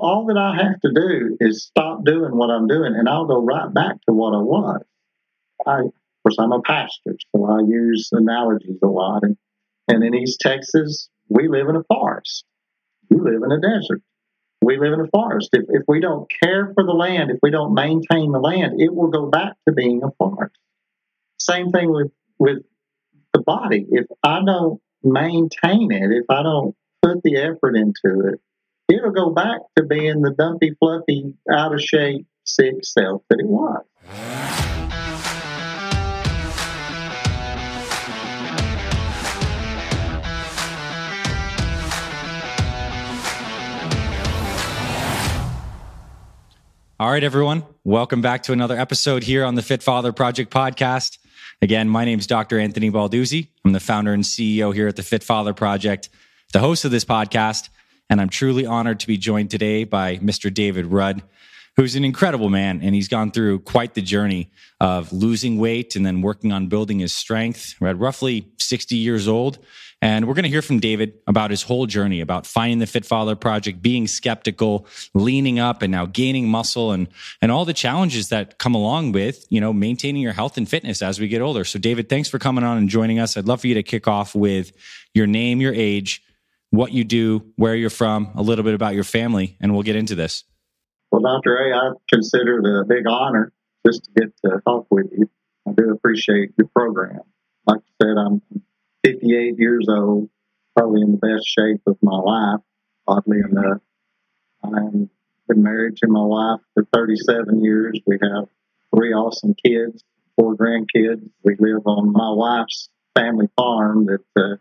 All that I have to do is stop doing what I'm doing, and I'll go right back to what I was. I, of course, I'm a pastor, so I use analogies a lot. And, and in East Texas, we live in a forest. You live in a desert. We live in a forest. If, if we don't care for the land, if we don't maintain the land, it will go back to being a forest. Same thing with, with the body. If I don't maintain it, if I don't put the effort into it, it'll go back to being the dumpy, fluffy, out of shape, sick self that it was. All right, everyone. Welcome back to another episode here on the Fit Father Project podcast. Again, my name is Dr. Anthony Balduzzi. I'm the founder and CEO here at the Fit Father Project, the host of this podcast, and I'm truly honored to be joined today by Mr. David Rudd, who's an incredible man, and he's gone through quite the journey of losing weight and then working on building his strength. We're at roughly 60 years old, and we're going to hear from David about his whole journey, about finding the Fit Father Project, being skeptical, leaning up, and now gaining muscle, and and all the challenges that come along with you know maintaining your health and fitness as we get older. So, David, thanks for coming on and joining us. I'd love for you to kick off with your name, your age, what you do, where you're from, a little bit about your family, and we'll get into this. Well, Dr. A, I consider it a big honor just to get to talk with you. I do appreciate your program. Like I said, I'm 58 years old, probably in the best shape of my life, oddly enough. I've been married to my wife for 37 years. We have three awesome kids, four grandkids. We live on my wife's family farm that uh,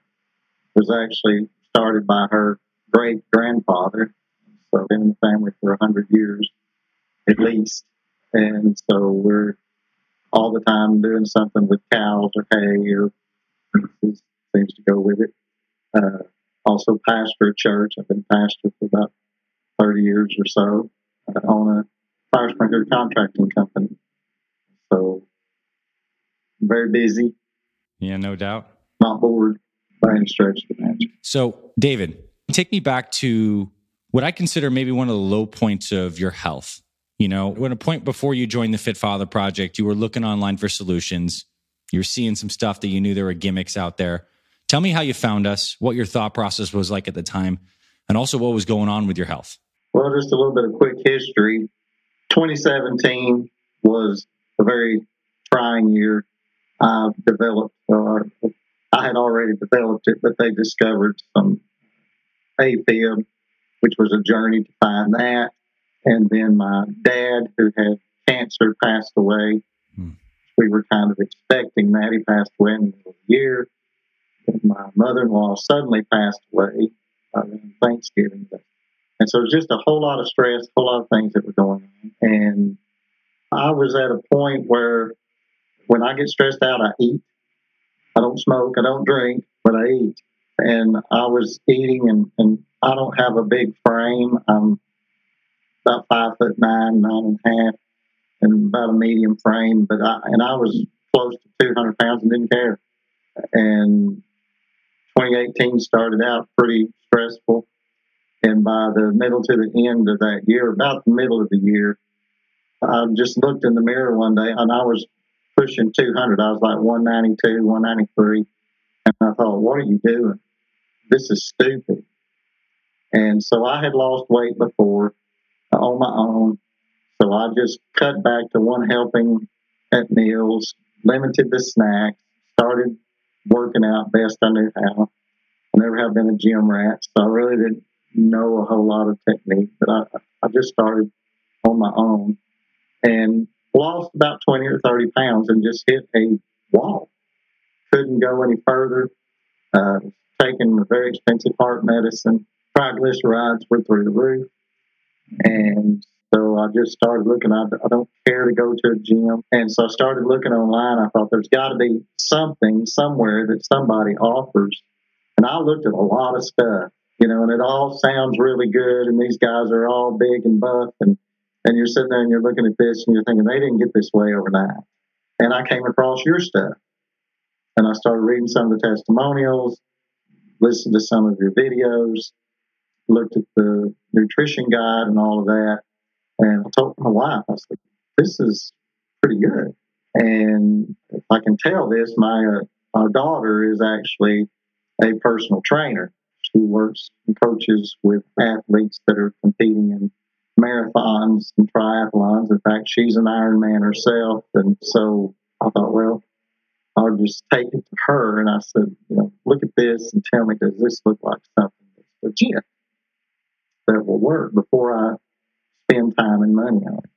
was actually started by her great grandfather. So, been in the family for a 100 years at least. And so, we're all the time doing something with cows or hay or things to go with it. Uh, also, pastor a church. I've been pastor for about 30 years or so. I own a fire sprinkler contracting company. So, very busy. Yeah, no doubt. Not bored by any stretch of the imagination. So, David, take me back to what I consider maybe one of the low points of your health. You know, when a point before you joined the Fit Father Project, you were looking online for solutions. You're seeing some stuff that you knew there were gimmicks out there. Tell me how you found us, what your thought process was like at the time, and also what was going on with your health. Well, just a little bit of quick history. 2017 was a very trying year. I've developed, uh, I had already developed it, but they discovered some AFib, which was a journey to find that. And then my dad, who had cancer, passed away. Hmm. We were kind of expecting that. He passed away in the middle of the year my mother-in-law suddenly passed away on Thanksgiving. And so it was just a whole lot of stress, a whole lot of things that were going on. And I was at a point where when I get stressed out, I eat. I don't smoke, I don't drink, but I eat. And I was eating, and, and I don't have a big frame. I'm about five foot nine, nine and a half, and about a medium frame. But I and I was close to 200 pounds and didn't care. And 2018 started out pretty stressful. And by the middle to the end of that year, about the middle of the year, I just looked in the mirror one day and I was pushing 200. I was like 192, 193. And I thought, what are you doing? This is stupid. And so I had lost weight before on my own. So I just cut back to one helping at meals, limited the snacks, started working out best I knew how. I never have been a gym rat, so I really didn't know a whole lot of technique, but I, I just started on my own and lost about 20 or 30 pounds and just hit a wall. Couldn't go any further. Uh, taking very expensive heart medicine. Triglycerides were through the roof. And so I just started looking. I, I don't care to go to a gym. And so I started looking online. I thought there's got to be something somewhere that somebody offers. And I looked at a lot of stuff, you know, and it all sounds really good. And these guys are all big and buff. And, and you're sitting there and you're looking at this and you're thinking, they didn't get this way overnight. And I came across your stuff. And I started reading some of the testimonials, listened to some of your videos, looked at the nutrition guide and all of that. And I told my wife, I said, this is pretty good. And if I can tell this, my uh, our daughter is actually a personal trainer. She works and coaches with athletes that are competing in marathons and triathlons. In fact, she's an Ironman herself. And so I thought, well, I'll just take it to her. And I said, you know, look at this and tell me, does this look like something that's legit that will work before I spend time and money on it?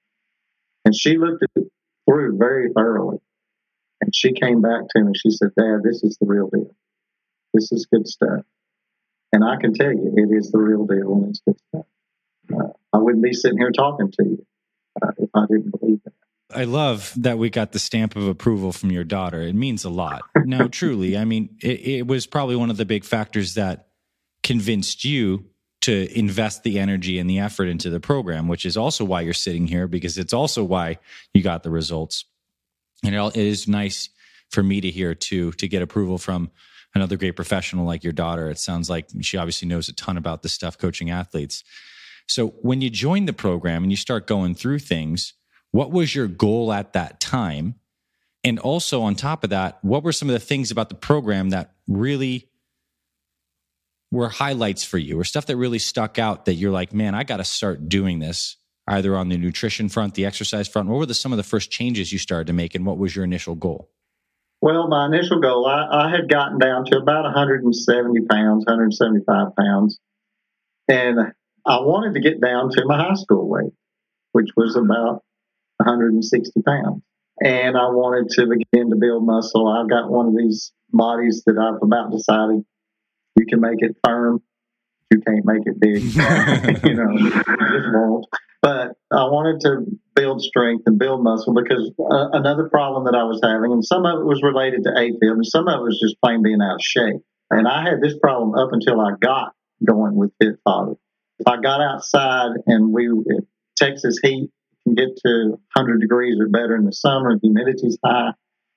And she looked at it through very thoroughly. And she came back to me. And she said, Dad, this is the real deal. This is good stuff. And I can tell you, it is the real deal and it's good stuff. Uh, I wouldn't be sitting here talking to you uh, if I didn't believe that. I love that we got the stamp of approval from your daughter. It means a lot. No, truly. I mean, it, it, was probably one of the big factors that convinced you to invest the energy and the effort into the program, which is also why you're sitting here because it's also why you got the results. And it is nice for me to hear too, to get approval from another great professional like your daughter. It sounds like she obviously knows a ton about this stuff, coaching athletes. So when you join the program and you start going through things, what was your goal at that time? And also on top of that, what were some of the things about the program that really were highlights for you or stuff that really stuck out that you're like, man, I got to start doing this either on the nutrition front, the exercise front? What were the, some of the first changes you started to make and what was your initial goal? Well, my initial goal, I, I had gotten down to about 170 pounds, 175 pounds. And I wanted to get down to my high school weight, which was about 160 pounds. And I wanted to begin to build muscle. I've got one of these bodies that I've about decided you can make it firm, you can't make it big. you know, just won't. But I wanted to build strength and build muscle because uh, another problem that I was having, and some of it was related to AFib, and some of it was just plain being out of shape. And I had this problem up until I got going with Fit Father. If I got outside and we, Texas heat can get to 100 degrees or better in the summer. Humidity's high.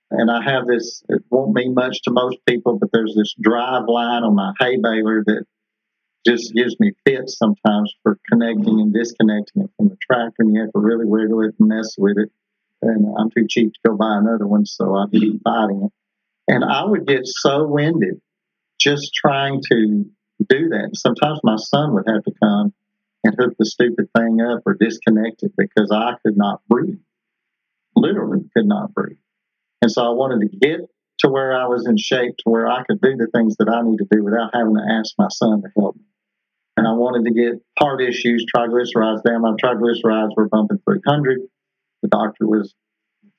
And I have this, it won't mean much to most people, but there's this drive line on my hay baler that just gives me fits sometimes for connecting and disconnecting it from the tractor. And you have to really wiggle it and mess with it. And I'm too cheap to go buy another one, so I keep fighting it. And I would get so winded just trying to do that. Sometimes my son would have to come and hook the stupid thing up or disconnect it because I could not breathe. Literally could not breathe. And so I wanted to get to where I was in shape to where I could do the things that I need to do without having to ask my son to help me. And I wanted to get heart issues, triglycerides down. My triglycerides were bumping 300. The doctor was,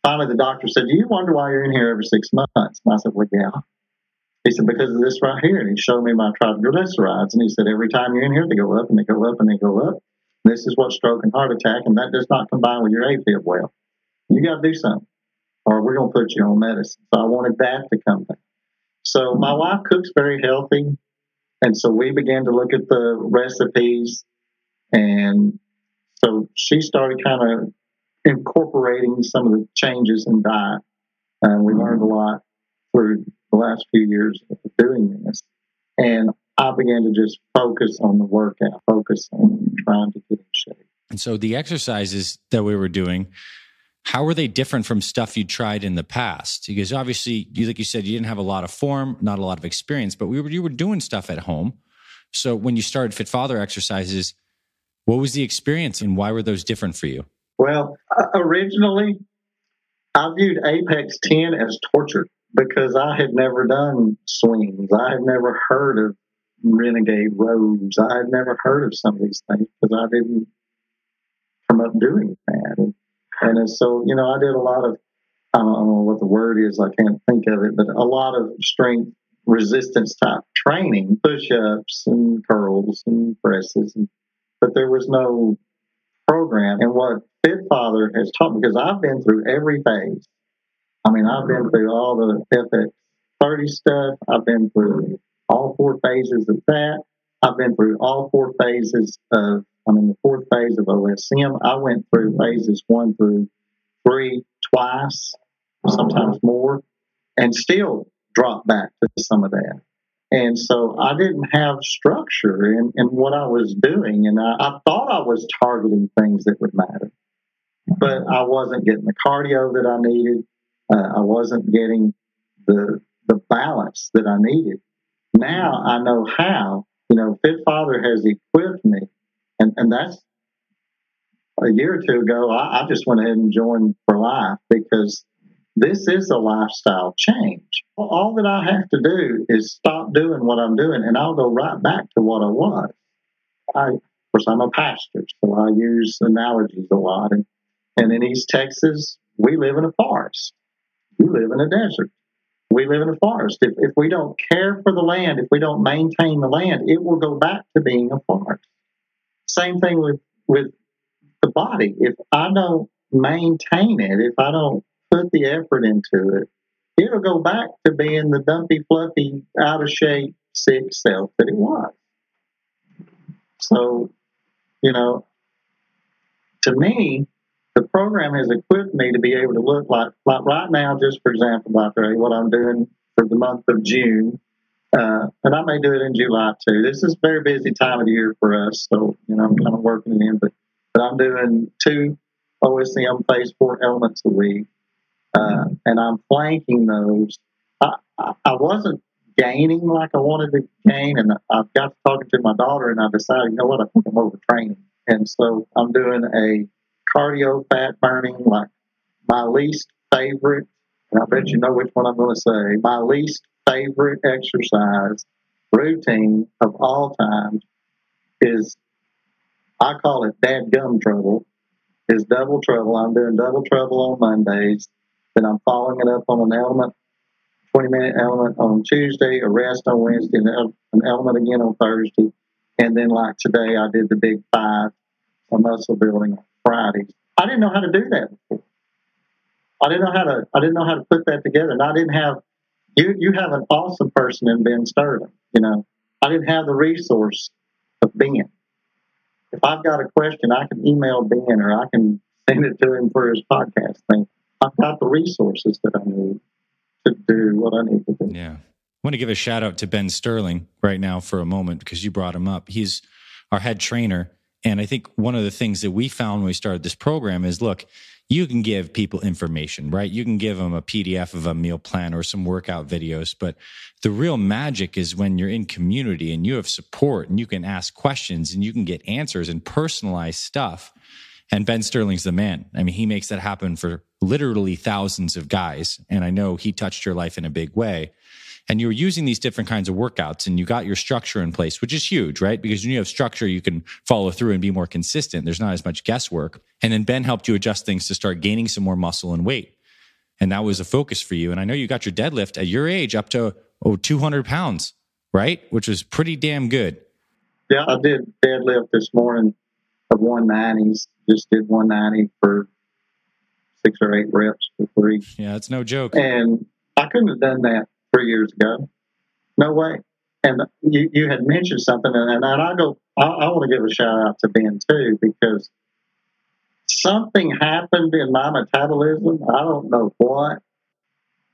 finally, the doctor said, Do you wonder why you're in here every six months? And I said, Well, yeah. He said, because of this right here. And he showed me my triglycerides. And he said, every time you're in here, they go up and they go up and they go up. This is what stroke and heart attack, and that does not combine with your AFib well. You got to do something, or we're going to put you on medicine. So I wanted that to come back. So my wife cooks very healthy. And so we began to look at the recipes. And so she started kind of incorporating some of the changes in diet. And we learned a lot through the last few years of doing this. And I began to just focus on the workout, focus on trying to get in shape. And so the exercises that we were doing, how were they different from stuff you tried in the past? Because obviously, you, like you said, you didn't have a lot of form, not a lot of experience, but we were, you were doing stuff at home. So when you started Fit Father exercises, what was the experience and why were those different for you? Well, originally, I viewed Apex 10 as torture because I had never done swings. I had never heard of renegade rows. I had never heard of some of these things because I didn't come up doing that. And, and so, you know, I did a lot of, I don't, know what the word is, I can't think of it, but a lot of strength resistance type training, push ups and curls and presses. And, but there was no program. And what Fit Father has taught, me because I've been through every phase I mean, I've been through all the FX 30 stuff. I've been through all four phases of that. I've been through all four phases of, I mean, the fourth phase of OSM. I went through phases one through three twice, sometimes more, and still dropped back to some of that. And so I didn't have structure in, in what I was doing. And I, I thought I was targeting things that would matter, but I wasn't getting the cardio that I needed. Uh, I wasn't getting the, the balance that I needed. Now I know how. You know, Fit Father has equipped me, and, and that's a year or two ago. I, I just went ahead and joined for life because this is a lifestyle change. All that I have to do is stop doing what I'm doing, and I'll go right back to what I was. I, of course, I'm a pastor, so I use analogies a lot. And, and in East Texas, we live in a forest. You live in a desert. We live in a forest. If, if we don't care for the land, if we don't maintain the land, it will go back to being a forest. Same thing with, with the body. If I don't maintain it, if I don't put the effort into it, it'll go back to being the dumpy, fluffy, out of shape, sick self that it was. So, you know, to me, the program has equipped me to be able to look like, like right now, just for example, Dr. A, what I'm doing for the month of June, uh, and I may do it in July too. This is a very busy time of the year for us, so you know I'm kind of working it in. But but I'm doing two OSM phase four elements a week, uh, and I'm flanking those. I, I, I wasn't gaining like I wanted to gain, and I got to talking to my daughter, and I decided, you know what, I think I'm overtraining, and so I'm doing a cardio fat burning, like my least favorite. And I bet you know which one I'm going to say. My least favorite exercise routine of all time is I call it dad gum trouble. Is double trouble. I'm doing double trouble on Mondays. Then I'm following it up on an element, 20 minute element on Tuesday, a rest on Wednesday, an element again on Thursday. And then, like today, I did the big five, a muscle building on Fridays. I didn't know how to do that before. I didn't know how to. I didn't know how to put that together, and I didn't have. You you have an awesome person in Ben Sterling. You know, I didn't have the resource of Ben. If I've got a question, I can email Ben or I can send it to him for his podcast thing. I've got the resources that I need to do what I need to do. Yeah. I want to give a shout out to Ben Sterling right now for a moment because you brought him up. He's our head trainer. And I think one of the things that we found when we started this program is look, you can give people information, right? You can give them a PDF of a meal plan or some workout videos, but the real magic is when you're in community and you have support and you can ask questions and you can get answers and personalized stuff. And Ben Sterling's the man. I mean, he makes that happen for literally thousands of guys. And I know he touched your life in a big way and you were using these different kinds of workouts and you got your structure in place, which is huge, right? Because when you have structure, you can follow through and be more consistent. There's not as much guesswork. And then Ben helped you adjust things to start gaining some more muscle and weight. And that was a focus for you. And I know you got your deadlift at your age up to oh, 200 pounds, right? Which was pretty damn good. Yeah, I did deadlift this morning of 190s. Just did 190 for six or eight reps for three. Yeah, it's no joke. And I couldn't have done that three years ago. No way. And you, you had mentioned something, and, and I go, I, I want to give a shout out to Ben too, because something happened in my metabolism. I don't know what,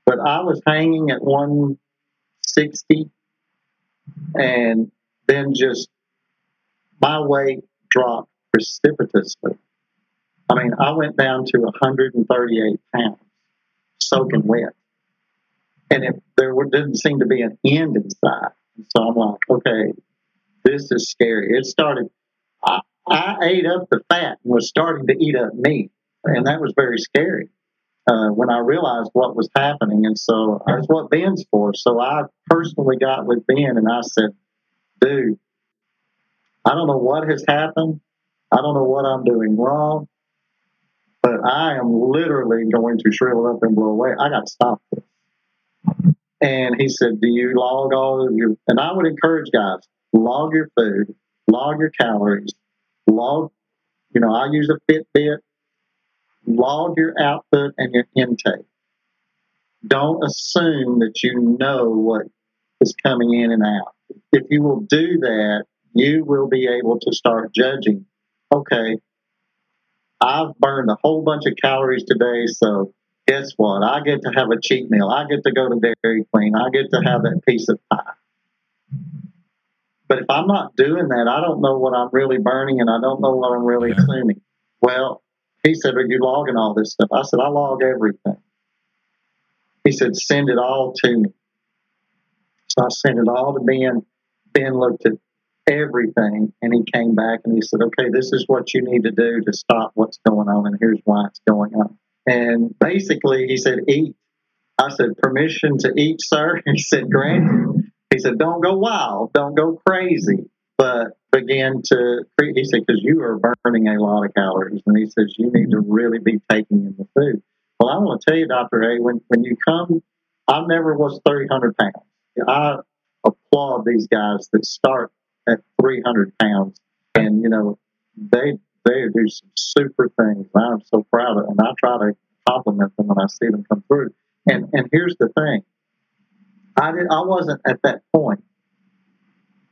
but I was hanging at 160 and then just my weight dropped precipitously. I mean, I went down to 138 pounds, soaking wet and it, there didn't seem to be an end in sight. So I'm like, okay, this is scary. It started. I, I ate up the fat and was starting to eat up meat, and that was very scary uh, when I realized what was happening. And so that's what Ben's for. So I personally got with Ben and I said, dude, I don't know what has happened. I don't know what I'm doing wrong, but I am literally going to shrivel up and blow away. I got to stop this. And he said, Do you log all of your, and I would encourage guys, log your food, log your calories, log, you know, I use a Fitbit, log your output and your intake. Don't assume that you know what is coming in and out. If you will do that, you will be able to start judging, okay, I've burned a whole bunch of calories today, so guess what? I get to have a cheat meal. I get to go to Dairy Queen. I get to have that piece of pie. But if I'm not doing that, I don't know what I'm really burning and I don't know what I'm really Yeah. consuming. Well, he said, Are you logging all this stuff? I said, I log everything. He said, Send it all to me. So I sent it all to Ben. Ben looked at everything and he came back and he said, Okay, this is what you need to do to stop what's going on, and here's why it's going on. And basically, he said, Eat. I said, Permission to eat, sir? He said, Granted. He said, Don't go wild, don't go crazy, but begin to, he said, because you are burning a lot of calories. And he says, You need to really be taking in the food. Well, I want to tell you, Dr. A, when, when you come, I never was 300 pounds. I applaud these guys that start at 300 pounds and, you know, they, they do some super things. I'm so proud of. And I try to compliment them when I see them come through. And, and here's the thing. I did, I wasn't at that point,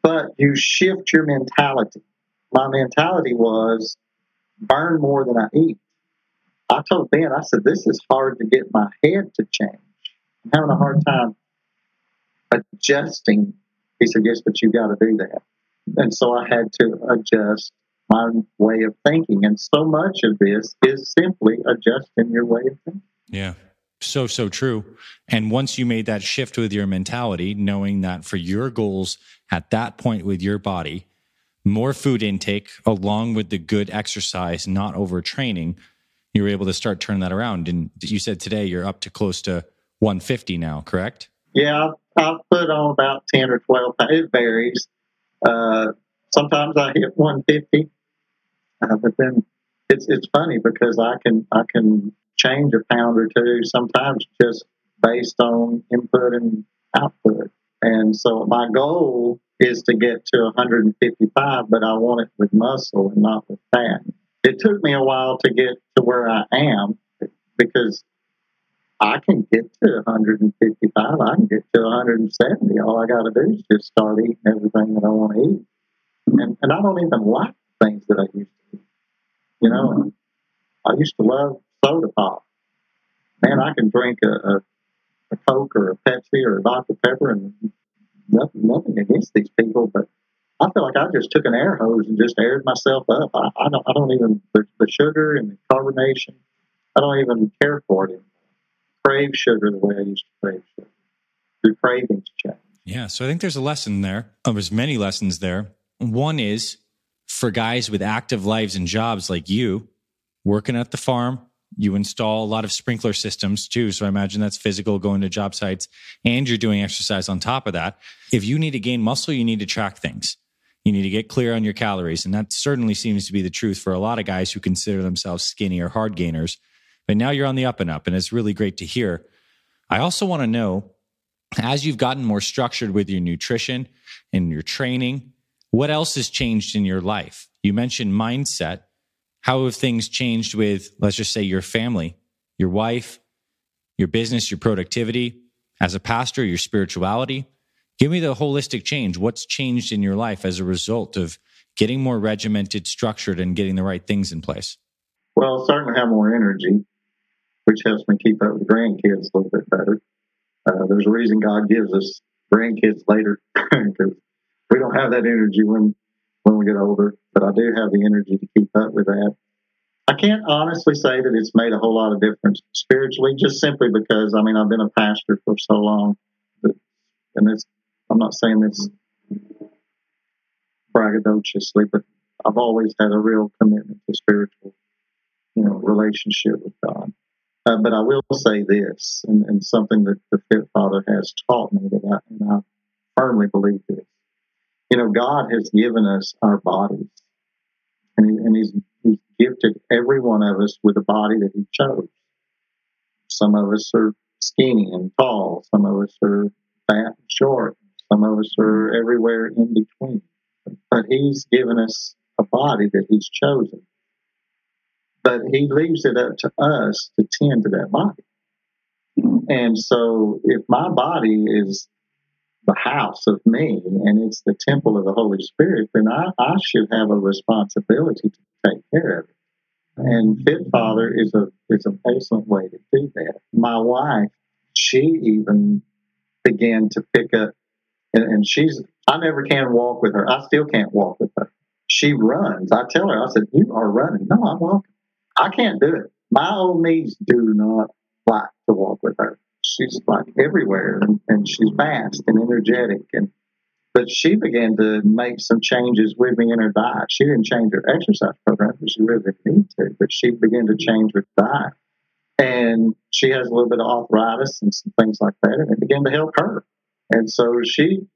but you shift your mentality. My mentality was burn more than I eat. I told Ben, I said, this is hard to get my head to change. I'm having a hard time adjusting. He said, yes, but you got to do that. And so I had to adjust my way of thinking. And so much of this is simply adjusting your way of thinking. Yeah. So, so true. And once you made that shift with your mentality, knowing that for your goals at that point with your body, more food intake along with the good exercise, not overtraining, you were able to start turning that around. And you said today you're up to close to 150 now, correct? Yeah, I've, put on about 10 or 12 pounds. It varies. Uh, sometimes I hit 150, uh, but then it's it's funny because I can I can change a pound or two sometimes just based on input and output. And so my goal is to get to 155, but I want it with muscle and not with fat. It took me a while to get to where I am because I can get to 155. I can get to 170. All I got to do is just start eating everything that I want to eat. And, and I don't even like things that I used to eat. You know, I used to love soda pop. Man, I can drink a, a, a Coke or a Pepsi or a Dr. Pepper and nothing, nothing against these people, but I feel like I just took an air hose and just aired myself up. I, I don't, I don't even the, the sugar and the carbonation. I don't even care for it anymore. Crave sugar the way I used to crave sugar. Your cravings change. Yeah. So I think there's a lesson there. Oh, there's many lessons there. One is for guys with active lives and jobs like you, working at the farm, you install a lot of sprinkler systems too. So I imagine that's physical going to job sites and you're doing exercise on top of that. If you need to gain muscle, you need to track things. You need to get clear on your calories. And that certainly seems to be the truth for a lot of guys who consider themselves skinny or hard gainers. But now you're on the up and up, and it's really great to hear. I also want to know as you've gotten more structured with your nutrition and your training, what else has changed in your life? You mentioned mindset. How have things changed with, let's just say, your family, your wife, your business, your productivity, as a pastor, your spirituality? Give me the holistic change. What's changed in your life as a result of getting more regimented, structured, and getting the right things in place? Well, certainly have more energy, which helps me keep up with grandkids a little bit better. Uh, there's a reason God gives us grandkids later because we don't have that energy when when we get older. But I do have the energy to keep up with that. I can't honestly say that it's made a whole lot of difference spiritually, just simply because I mean I've been a pastor for so long, but, and it's I'm not saying this braggadociously, but I've always had a real commitment to spiritual, you know, relationship with God. Uh, but I will say this, and, and, something that the Fit Father has taught me that I, and I firmly believe this. You know, God has given us our bodies, and, he, and he's, he's gifted every one of us with a body that He chose. Some of us are skinny and tall. Some of us are fat and short. Some of us are everywhere in between. But He's given us a body that He's chosen but he leaves it up to us to tend to that body. And so if my body is the house of me and it's the temple of the Holy Spirit, then I, I should have a responsibility to take care of it. And Fit Father is a is an excellent way to do that. My wife, she even began to pick up and, and she's I never can walk with her. I still can't walk with her. She runs. I tell her, I said, You are running. No, I'm walking. I can't do it. My old knees do not like to walk with her. She's like everywhere and, and she's fast and energetic and but she began to make some changes with me in her diet. She didn't change her exercise program because she really didn't need to, but she began to change her diet. And she has a little bit of arthritis and some things like that, and it began to help her. And so she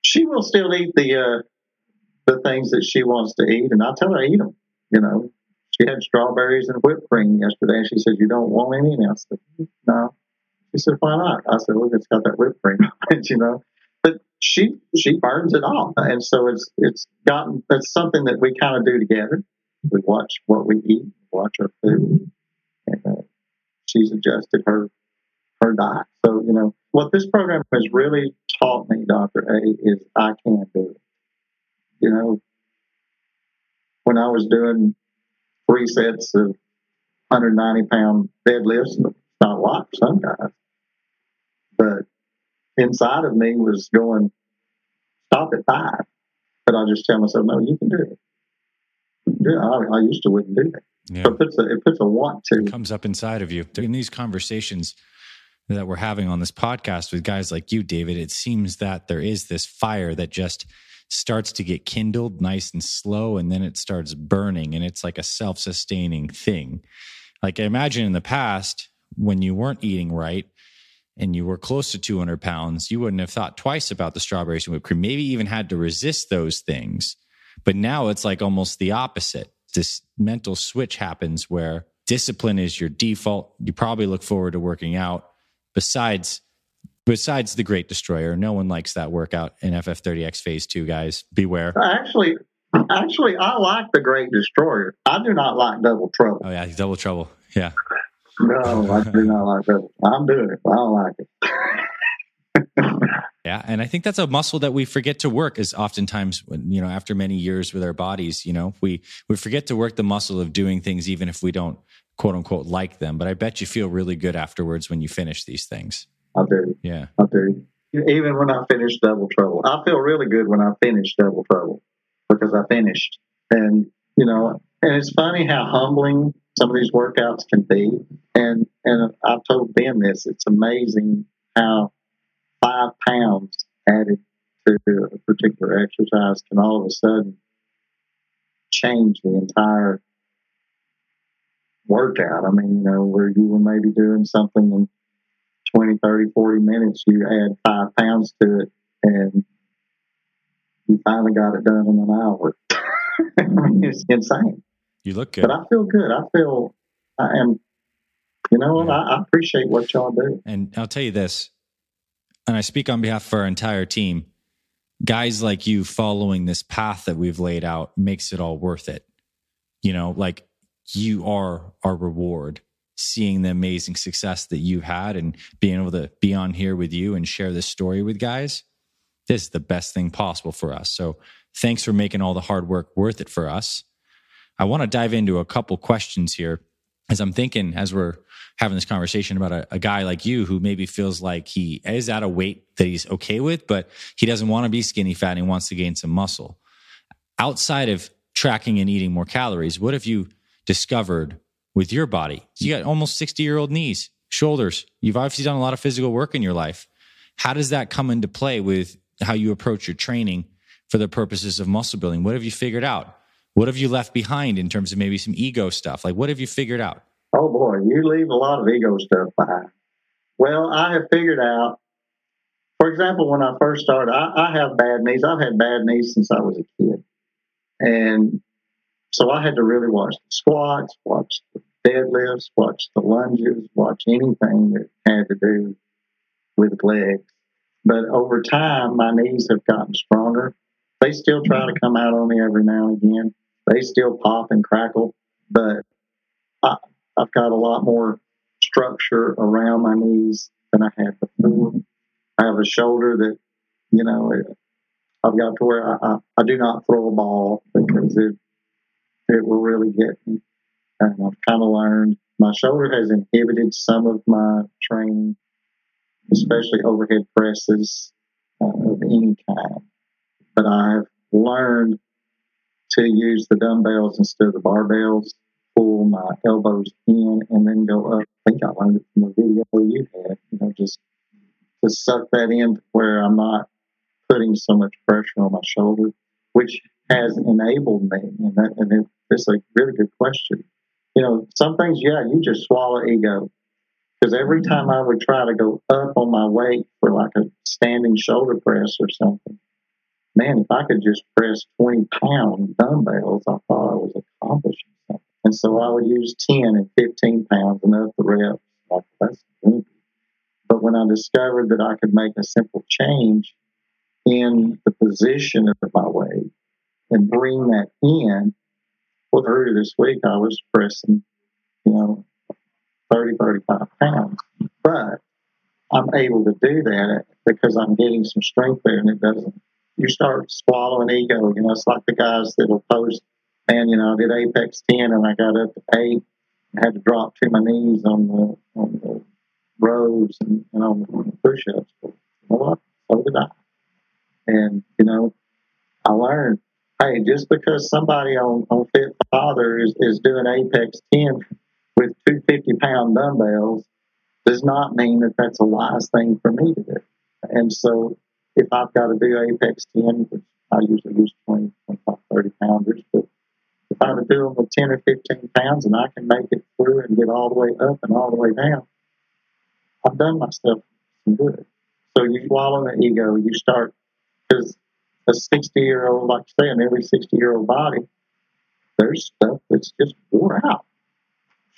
she will still eat the uh, the things that she wants to eat, and I tell her eat them. You know, she had strawberries and whipped cream yesterday, and she said, "You don't want any?" And I said, "No." She said, "Why not?" I said, "Look, it's got that whipped cream you know." But she she burns it off, and so it's it's gotten it's something that we kind of do together. We watch what we eat, watch our food, and uh, she's adjusted her her diet. So you know what this program has really taught me, Doctor A, is I can do it. You know, when I was doing three sets of 190 pound deadlifts, it's not a lot for some guys, but inside of me was going, stop at five. But I just tell myself, no, you can do it. Yeah, I, I used to wouldn't do that. Yeah. So it puts a it puts a want to. It comes up inside of you. In these conversations that we're having on this podcast with guys like you, David, it seems that there is this fire that just starts to get kindled nice and slow and then it starts burning and it's like a self-sustaining thing. Like I imagine in the past when you weren't eating right and you were close to 200 pounds, you wouldn't have thought twice about the strawberries and whipped cream, maybe even had to resist those things. But now it's like almost the opposite. This mental switch happens where discipline is your default. You probably look forward to working out. Besides, besides the Great Destroyer, no one likes that workout in FF30X Phase Two. Guys, beware. Actually, actually, I like the Great Destroyer. I do not like Double Trouble. Oh yeah, Double Trouble. Yeah. No, I do not like that. I'm doing it. I don't like it. yeah, and I think that's a muscle that we forget to work. Is oftentimes, when, you know, after many years with our bodies, you know, we we forget to work the muscle of doing things, even if we don't quote unquote like them. But I bet you feel really good afterwards when you finish these things. I do. Yeah, I do. Even when I finish Double Trouble, I feel really good when I finish Double Trouble because I finished. And you know, and it's funny how humbling some of these workouts can be. And and I've told Ben this. It's amazing how five pounds added to a particular exercise can all of a sudden change the entire workout. I mean, you know, where you were maybe doing something in 20, 30, 40 minutes, you add five pounds to it and you finally got it done in an hour. I mean, it's insane. You look good. But I feel good. I feel I am, you know? Yeah. I, I appreciate what y'all do. And I'll tell you this, and I speak on behalf of our entire team. Guys like you following this path that we've laid out makes it all worth it. You know, like you are our reward seeing the amazing success that you've had and being able to be on here with you and share this story with guys. This is the best thing possible for us. So thanks for making all the hard work worth it for us. I want to dive into a couple questions here as I'm thinking, as we're having this conversation about a, a, guy like you who maybe feels like he is at a weight that he's okay with, but he doesn't want to be skinny fat and he wants to gain some muscle. Outside of tracking and eating more calories, what have you discovered with your body? You got almost 60 year old knees, shoulders. You've obviously done a lot of physical work in your life. How does that come into play with how you approach your training for the purposes of muscle building? What have you figured out? What have you left behind in terms of maybe some ego stuff? Like, what have you figured out? Oh boy, you leave a lot of ego stuff behind. Well, I have figured out, for example, when I first started, I, I have bad knees. I've had bad knees since I was a kid. And so I had to really watch the squats, watch the deadlifts, watch the lunges, watch anything that had to do with legs. But over time, my knees have gotten stronger. They still try to come out on me every now and again they still pop and crackle, but I, I've got a lot more structure around my knees than I had before. I have a shoulder that, you know, I've got to where I, I, I do not throw a ball because it it will really get. And I've kind of learned my shoulder has inhibited some of my training, especially overhead presses. uh, of any kind. But I've learned to use the dumbbells instead of the barbells, pull my elbows in and then go up. I think I learned it from a video you had, you know, just to suck that in where I'm not putting so much pressure on my shoulder, which has enabled me. And, that, and it's a really good question. You know, some things, yeah, you just swallow ego. Because every mm-hmm. time I would try to go up on my weight for like a standing shoulder press or something, man, if I could just press 20 pound dumbbells, I thought I was accomplishing something. And so I would use 10 and 15 pounds and up the reps. Like, that's goofy. But when I discovered that I could make a simple change in the position of my weight and bring that in, well, earlier this week I was pressing, you know, 30, 35 pounds. But I'm able to do that because I'm getting some strength there and it doesn't you start swallowing ego. You know, it's like the guys that'll post, man, you know, I did Apex 10 and I got up to eight and had to drop to my knees on the, on the rows and, and on the push ups. What? So did I. And, you know, I learned, hey, just because somebody on, on Fit Father is, is doing Apex 10 with 250 pound dumbbells does not mean that that's a wise thing for me to do. And so if I've got to do Apex 10, which I usually use 20, 25, 30 pounders, but if I were to do them with 10 or 15 pounds and I can make it through and get all the way up and all the way down, I've done myself some good. So you swallow the ego, you start, because a 60 year old, like I say, an every 60 year old body, there's stuff that's just wore out.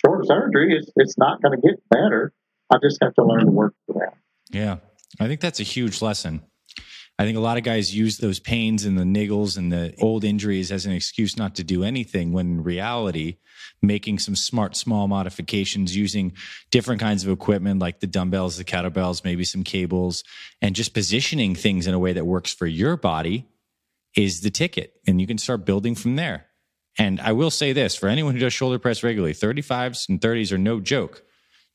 Short surgery, it's, it's not going to get better. I just have to learn to work with that. Yeah. I think that's a huge lesson. I think a lot of guys use those pains and the niggles and the old injuries as an excuse not to do anything when in reality, making some smart, small modifications using different kinds of equipment like the dumbbells, the kettlebells, maybe some cables, and just positioning things in a way that works for your body is the ticket. And you can start building from there. And I will say this for anyone who does shoulder press regularly, 35s and 30s are no joke,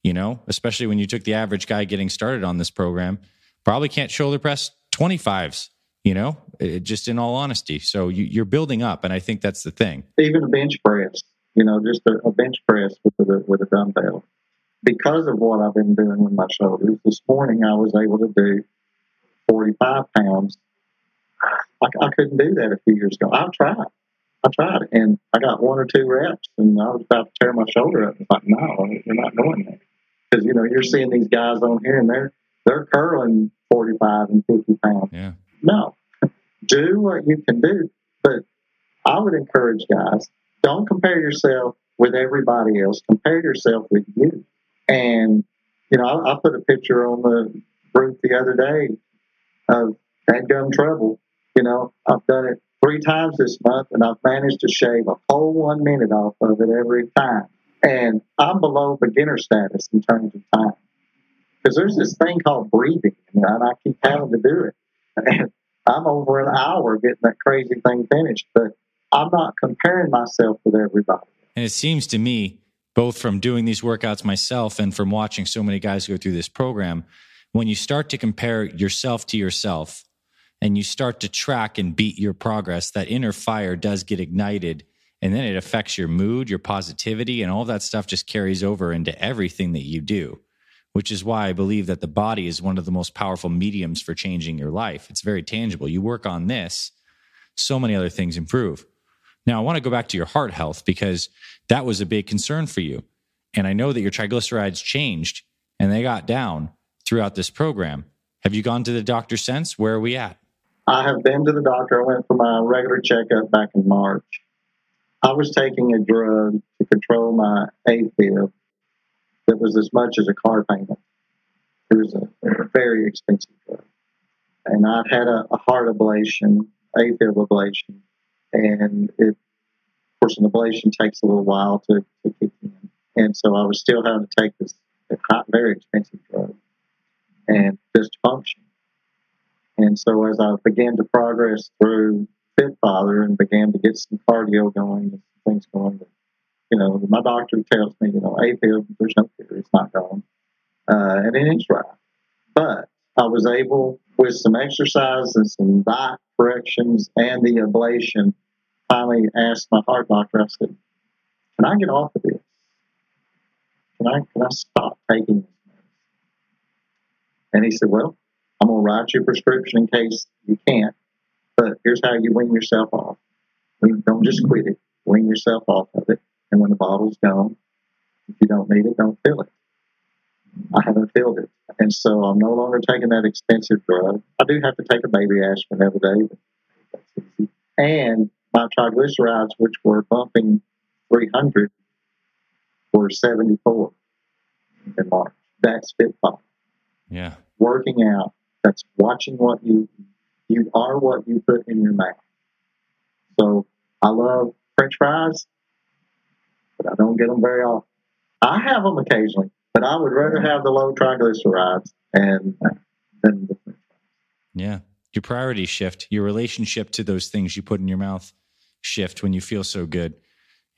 you know, especially when you took the average guy getting started on this program, probably can't shoulder press 25s, you know, it, just in all honesty. So you, are building up, and I think that's the thing. Even a bench press, you know, just a, a bench press with a, with a dumbbell. Because of what I've been doing with my shoulders, this morning I was able to do 45 pounds. I, I couldn't do that a few years ago. I tried. I tried, and I got one or two reps, and I was about to tear my shoulder up. It's like, no, you're not doing that. Because you know you're seeing these guys on here, and they're they're curling 45 and 50 pounds. Yeah. No, do what you can do. But I would encourage guys, don't compare yourself with everybody else. Compare yourself with you. And, you know, I, I put a picture on the group the other day of that gum trouble. You know, I've done it three times this month and I've managed to shave a whole one minute off of it every time. And I'm below beginner status in terms of time because there's this thing called breathing, and I keep having to do it. I'm over an hour getting that crazy thing finished, but I'm not comparing myself with everybody. And it seems to me, both from doing these workouts myself and from watching so many guys go through this program, when you start to compare yourself to yourself and you start to track and beat your progress, that inner fire does get ignited. And then it affects your mood, your positivity, and all that stuff just carries over into everything that you do which is why I believe that the body is one of the most powerful mediums for changing your life. It's very tangible. You work on this, so many other things improve. Now, I want to go back to your heart health because that was a big concern for you. And I know that your triglycerides changed and they got down throughout this program. Have you gone to the doctor since? Where are we at? I have been to the doctor. I went for my regular checkup back in March. I was taking a drug to control my AFib that was as much as a car payment. It was a, very expensive drug. And I'd had a, a heart ablation, AFib ablation, and it, of course, an ablation takes a little while to, to kick in. And so I was still having to take this very expensive drug and just function. And so as I began to progress through Fit Father and began to get some cardio going and things going, you know, my doctor tells me, you know, AFib, there's no cure, it's not gone. Uh, and it is right. But I was able, with some exercise and some diet corrections and the ablation, finally asked my heart doctor, I said, Can I get off of this? Can I, can I stop taking this And he said, Well, I'm going to write you a prescription in case you can't, but here's how you wean yourself off. Don't just quit it, wean yourself off of it. And when the bottle's gone, if you don't need it, don't fill it. I haven't filled it. And so I'm no longer taking that expensive drug. I do have to take a baby aspirin every day, but that's easy. And my triglycerides, which were bumping 300, were 74 in March. That's fit father. Yeah. Working out. That's watching what you you are what you put in your mouth. So I love French fries, but I don't get them very often. I have them occasionally, but I would rather have the low triglycerides and than the. Yeah, your priorities shift. Your relationship to those things you put in your mouth shift when you feel so good.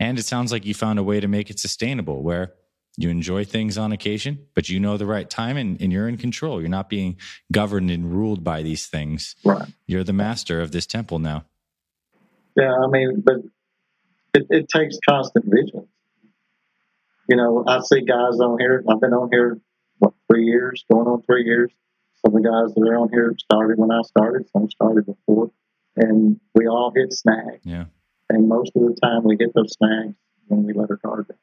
And it sounds like you found a way to make it sustainable where you enjoy things on occasion, but you know the right time and, and, you're in control. You're not being governed and ruled by these things. Right. You're the master of this temple now. Yeah, I mean, but it, it takes constant vigilance. You know, I see guys on here. I've been on here what three years, going on three years. Some of the guys that are on here started when I started. Some started before, and we all hit snags. Yeah. And most of the time, we hit those snags when we let our guard down.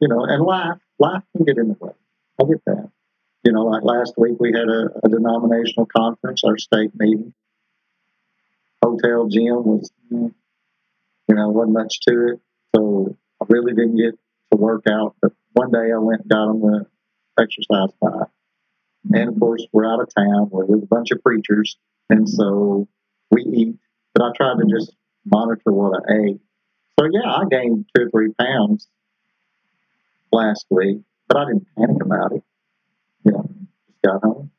You know, and life life can get in the way. I get that. You know, like last week we had a, a denominational conference, our state meeting. Hotel gym was you know, wasn't much to it. So I really didn't get to work out. But one day I went and got on the exercise bike. And of course, we're out of town. We're with a bunch of preachers. And so we eat. But I tried to just monitor what I ate. So yeah, I gained two or three pounds last week, but I didn't panic about it. You know, just got home.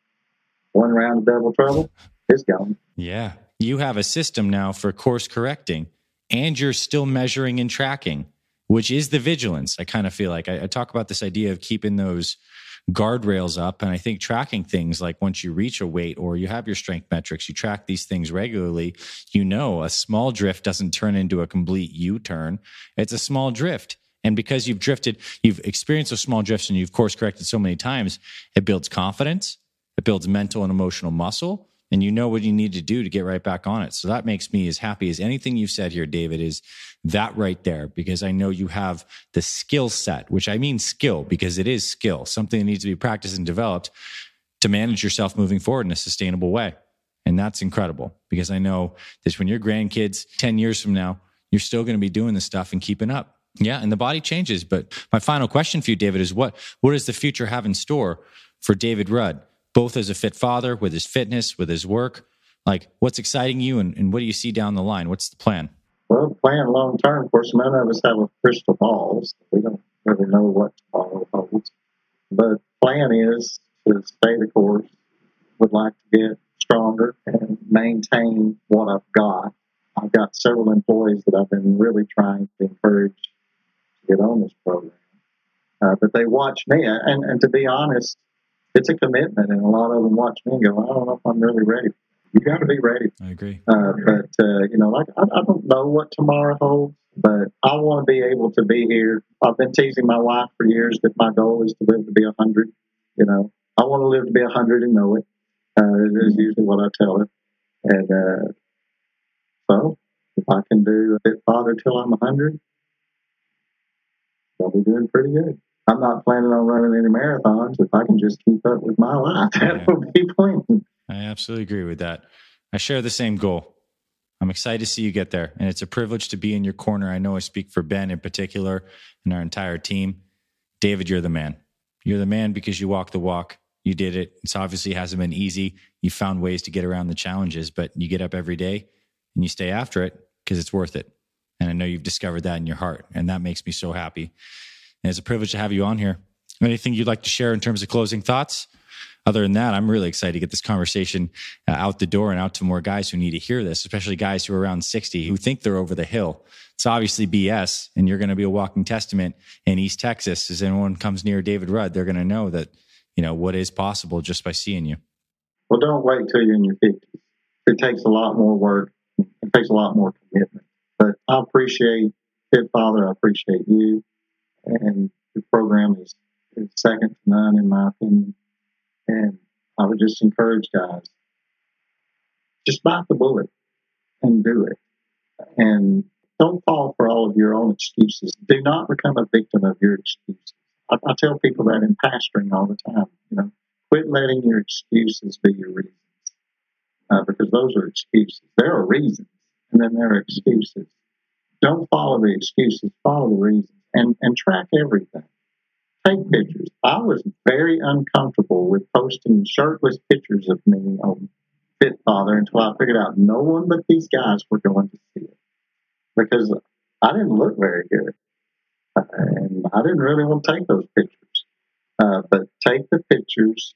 One round of double trouble, it's gone. Yeah. You have a system now for course correcting and you're still measuring and tracking, which is the vigilance. I kind of feel like I, I talk about this idea of keeping those guardrails up. And I think tracking things like once you reach a weight or you have your strength metrics, you track these things regularly, you know, a small drift doesn't turn into a complete U turn. It's a small drift. And because you've drifted, you've experienced those small drifts and you've course corrected so many times, it builds confidence, it builds mental and emotional muscle, and you know what you need to do to get right back on it. So that makes me as happy as anything you've said here, David, is that right there, because I know you have the skill set, which I mean skill because it is skill, something that needs to be practiced and developed to manage yourself moving forward in a sustainable way. And that's incredible because I know that when your grandkids 10 years from now, you're still going to be doing this stuff and keeping up. Yeah, and the body changes. But my final question for you, David, is what what does the future have in store for David Rudd? Both as a fit father with his fitness, with his work? Like, what's exciting you and, and what do you see down the line? What's the plan? Well, plan long term, of course, none of us have a crystal balls. We don't really know what tomorrow holds. But plan is to stay the course, would like to get stronger and maintain what I've got. I've got several employees that I've been really trying to encourage to get on this program. Uh, but they watch me, and, and to be honest, it's a commitment, and a lot of them watch me and go, I don't know if I'm really ready. You got to be ready. I agree. Uh, but uh, you know, like I, I don't know what tomorrow holds, but I want to be able to be here. I've been teasing my wife for years that my goal is to live to be a hundred. You know, I want to live to be a hundred and know it. Uh, is usually what I tell her, and uh, so if I can do a fit father till I'm a hundred, I'll be doing pretty good. I'm not planning on running any marathons. If I can just keep up with my life, that yeah. will be plenty. I absolutely agree with that. I share the same goal. I'm excited to see you get there. And it's a privilege to be in your corner. I know I speak for Ben in particular and our entire team. David, you're the man. You're the man because you walk the walk. You did it. It's obviously hasn't been easy. You found ways to get around the challenges, but you get up every day and you stay after it because it's worth it. And I know you've discovered that in your heart. And that makes me so happy. And it's a privilege to have you on here. Anything you'd like to share in terms of closing thoughts? Other than that, I'm really excited to get this conversation uh, out the door and out to more guys who need to hear this, especially guys who are around 60 who think they're over the hill. It's obviously BS, and you're going to be a walking testament in East Texas. As anyone comes near David Rudd, they're going to know that, you know, what is possible just by seeing you. Well, don't wait till you're in your 50s. It takes a lot more work. It takes a lot more commitment. But I appreciate Fit Father. I appreciate you. And the program is, is second to none, in my opinion. And I would just encourage guys just bite the bullet and do it. And don't fall for all of your own excuses. Do not become a victim of your excuses. I, I tell people that in pastoring all the time. You know, quit letting your excuses be your reasons, uh, because those are excuses. There are reasons, and then there are excuses. Don't follow the excuses. Follow the reasons, and and track everything. Take pictures. I was very uncomfortable with posting shirtless pictures of me on Fit Father until I figured out no one but these guys were going to see it because I didn't look very good. And I didn't really want to take those pictures. Uh, but take the pictures,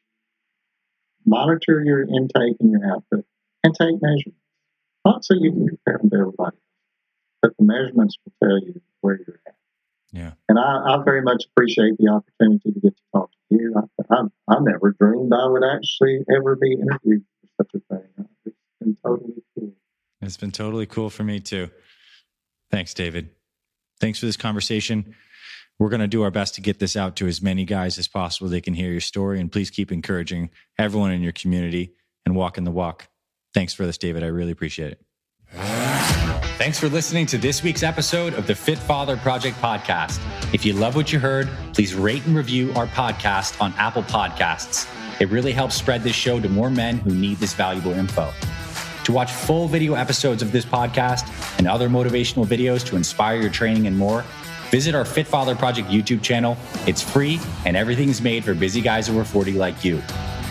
monitor your intake and your output, and take measurements. Not so you can compare them to everybody, but the measurements will tell you where you're at. Yeah. And I, I very much appreciate the opportunity to get to talk to you. I, I, I never dreamed I would actually ever be interviewed for such a thing. It's been totally cool. It's been totally cool for me too. Thanks, David. Thanks for this conversation. We're going to do our best to get this out to as many guys as possible. They can hear your story. And please keep encouraging everyone in your community and walking the walk. Thanks for this, David. I really appreciate it. Thanks for listening to this week's episode of the Fit Father Project podcast. If you love what you heard, please rate and review our podcast on Apple Podcasts. It really helps spread this show to more men who need this valuable info. To watch full video episodes of this podcast and other motivational videos to inspire your training and more, visit our Fit Father Project YouTube channel. It's free and everything's made for busy guys over 40 like you.